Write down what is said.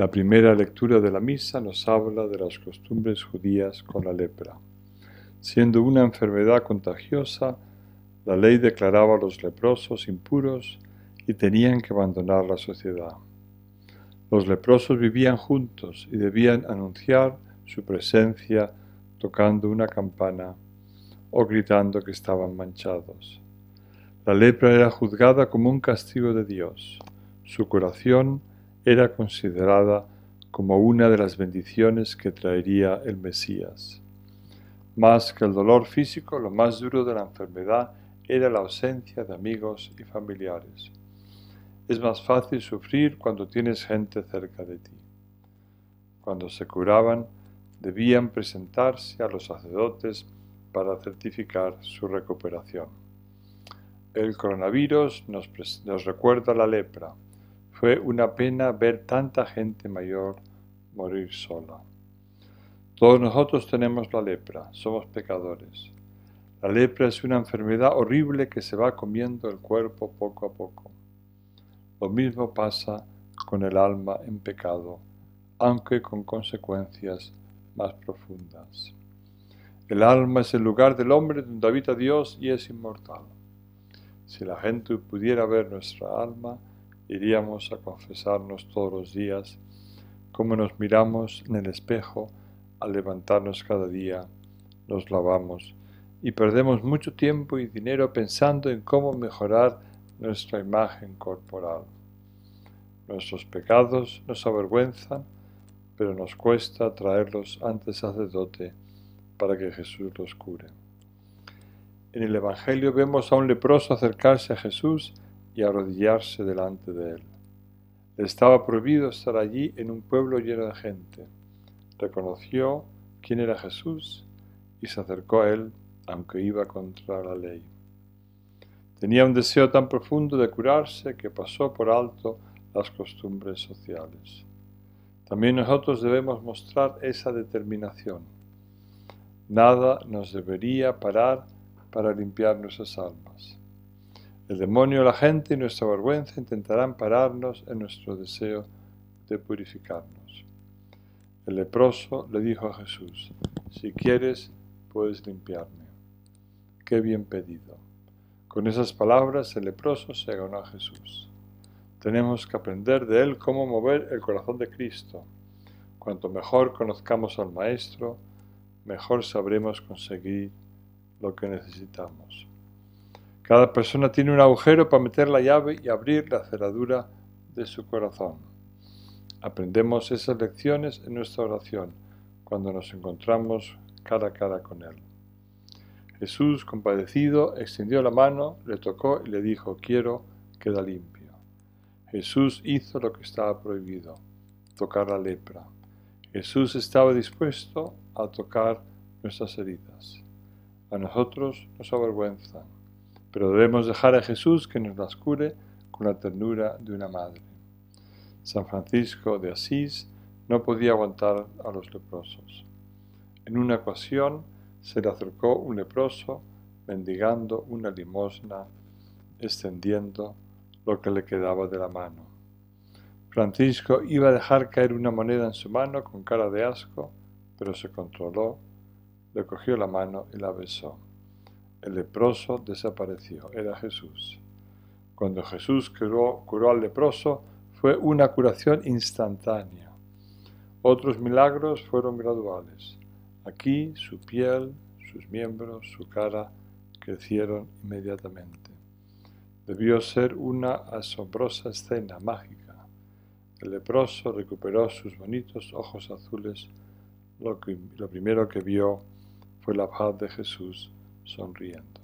La primera lectura de la misa nos habla de las costumbres judías con la lepra. Siendo una enfermedad contagiosa, la ley declaraba a los leprosos impuros y tenían que abandonar la sociedad. Los leprosos vivían juntos y debían anunciar su presencia tocando una campana o gritando que estaban manchados. La lepra era juzgada como un castigo de Dios. Su curación era considerada como una de las bendiciones que traería el Mesías. Más que el dolor físico, lo más duro de la enfermedad era la ausencia de amigos y familiares. Es más fácil sufrir cuando tienes gente cerca de ti. Cuando se curaban, debían presentarse a los sacerdotes para certificar su recuperación. El coronavirus nos, nos, recuerda la lepra. Fue una pena ver tanta gente mayor morir sola. Todos nosotros tenemos la lepra, somos pecadores. La lepra es una enfermedad horrible que se va comiendo el cuerpo poco a poco. Lo mismo pasa con el alma en pecado, aunque con consecuencias más profundas. El alma es el lugar del hombre donde habita Dios y es inmortal. Si la gente pudiera ver nuestra alma, iríamos a confesarnos todos los días, como nos miramos en el espejo al levantarnos cada día, nos lavamos y perdemos mucho tiempo y dinero pensando en cómo mejorar nuestra imagen corporal. Nuestros pecados nos avergüenzan, pero nos cuesta traerlos ante sacerdote para que Jesús los cure. En el Evangelio vemos a un leproso acercarse a Jesús y arrodillarse delante de él. estaba prohibido estar allí en un pueblo lleno de gente. Reconoció quién era Jesús y se acercó a él aunque iba contra la ley. Tenía un deseo tan profundo de curarse que pasó por alto las costumbres sociales. También nosotros debemos mostrar esa determinación. Nada nos debería parar para limpiar nuestras almas. El demonio, la gente y nuestra vergüenza intentarán pararnos en nuestro deseo de purificarnos. El leproso le dijo a Jesús, si quieres, puedes limpiarme. Qué bien pedido. Con esas palabras el leproso se ganó a Jesús. Tenemos que aprender de él cómo mover el corazón de Cristo. Cuanto mejor conozcamos al Maestro, mejor sabremos conseguir lo que necesitamos. Cada persona tiene un agujero para meter la llave y abrir la cerradura de su corazón. Aprendemos esas lecciones en nuestra oración cuando nos encontramos cara a cara con Él. Jesús, compadecido, extendió la mano, le tocó y le dijo, quiero, queda limpio. Jesús hizo lo que estaba prohibido, tocar la lepra. Jesús estaba dispuesto a tocar nuestras heridas. A nosotros nos avergüenzan, pero debemos dejar a Jesús que nos las cure con la ternura de una madre. San Francisco de Asís no podía aguantar a los leprosos. En una ocasión, se le acercó un leproso mendigando una limosna, extendiendo lo que le quedaba de la mano. Francisco iba a dejar caer una moneda en su mano con cara de asco, pero se controló, le cogió la mano y la besó. El leproso desapareció, era Jesús. Cuando Jesús curó, al leproso, fue una curación instantánea. Otros milagros fueron graduales. Aquí su piel, sus miembros, su cara crecieron inmediatamente. Debió ser una asombrosa escena mágica. El leproso recuperó sus bonitos ojos azules. Lo, lo primero que vio fue la paz de Jesús sonriendo.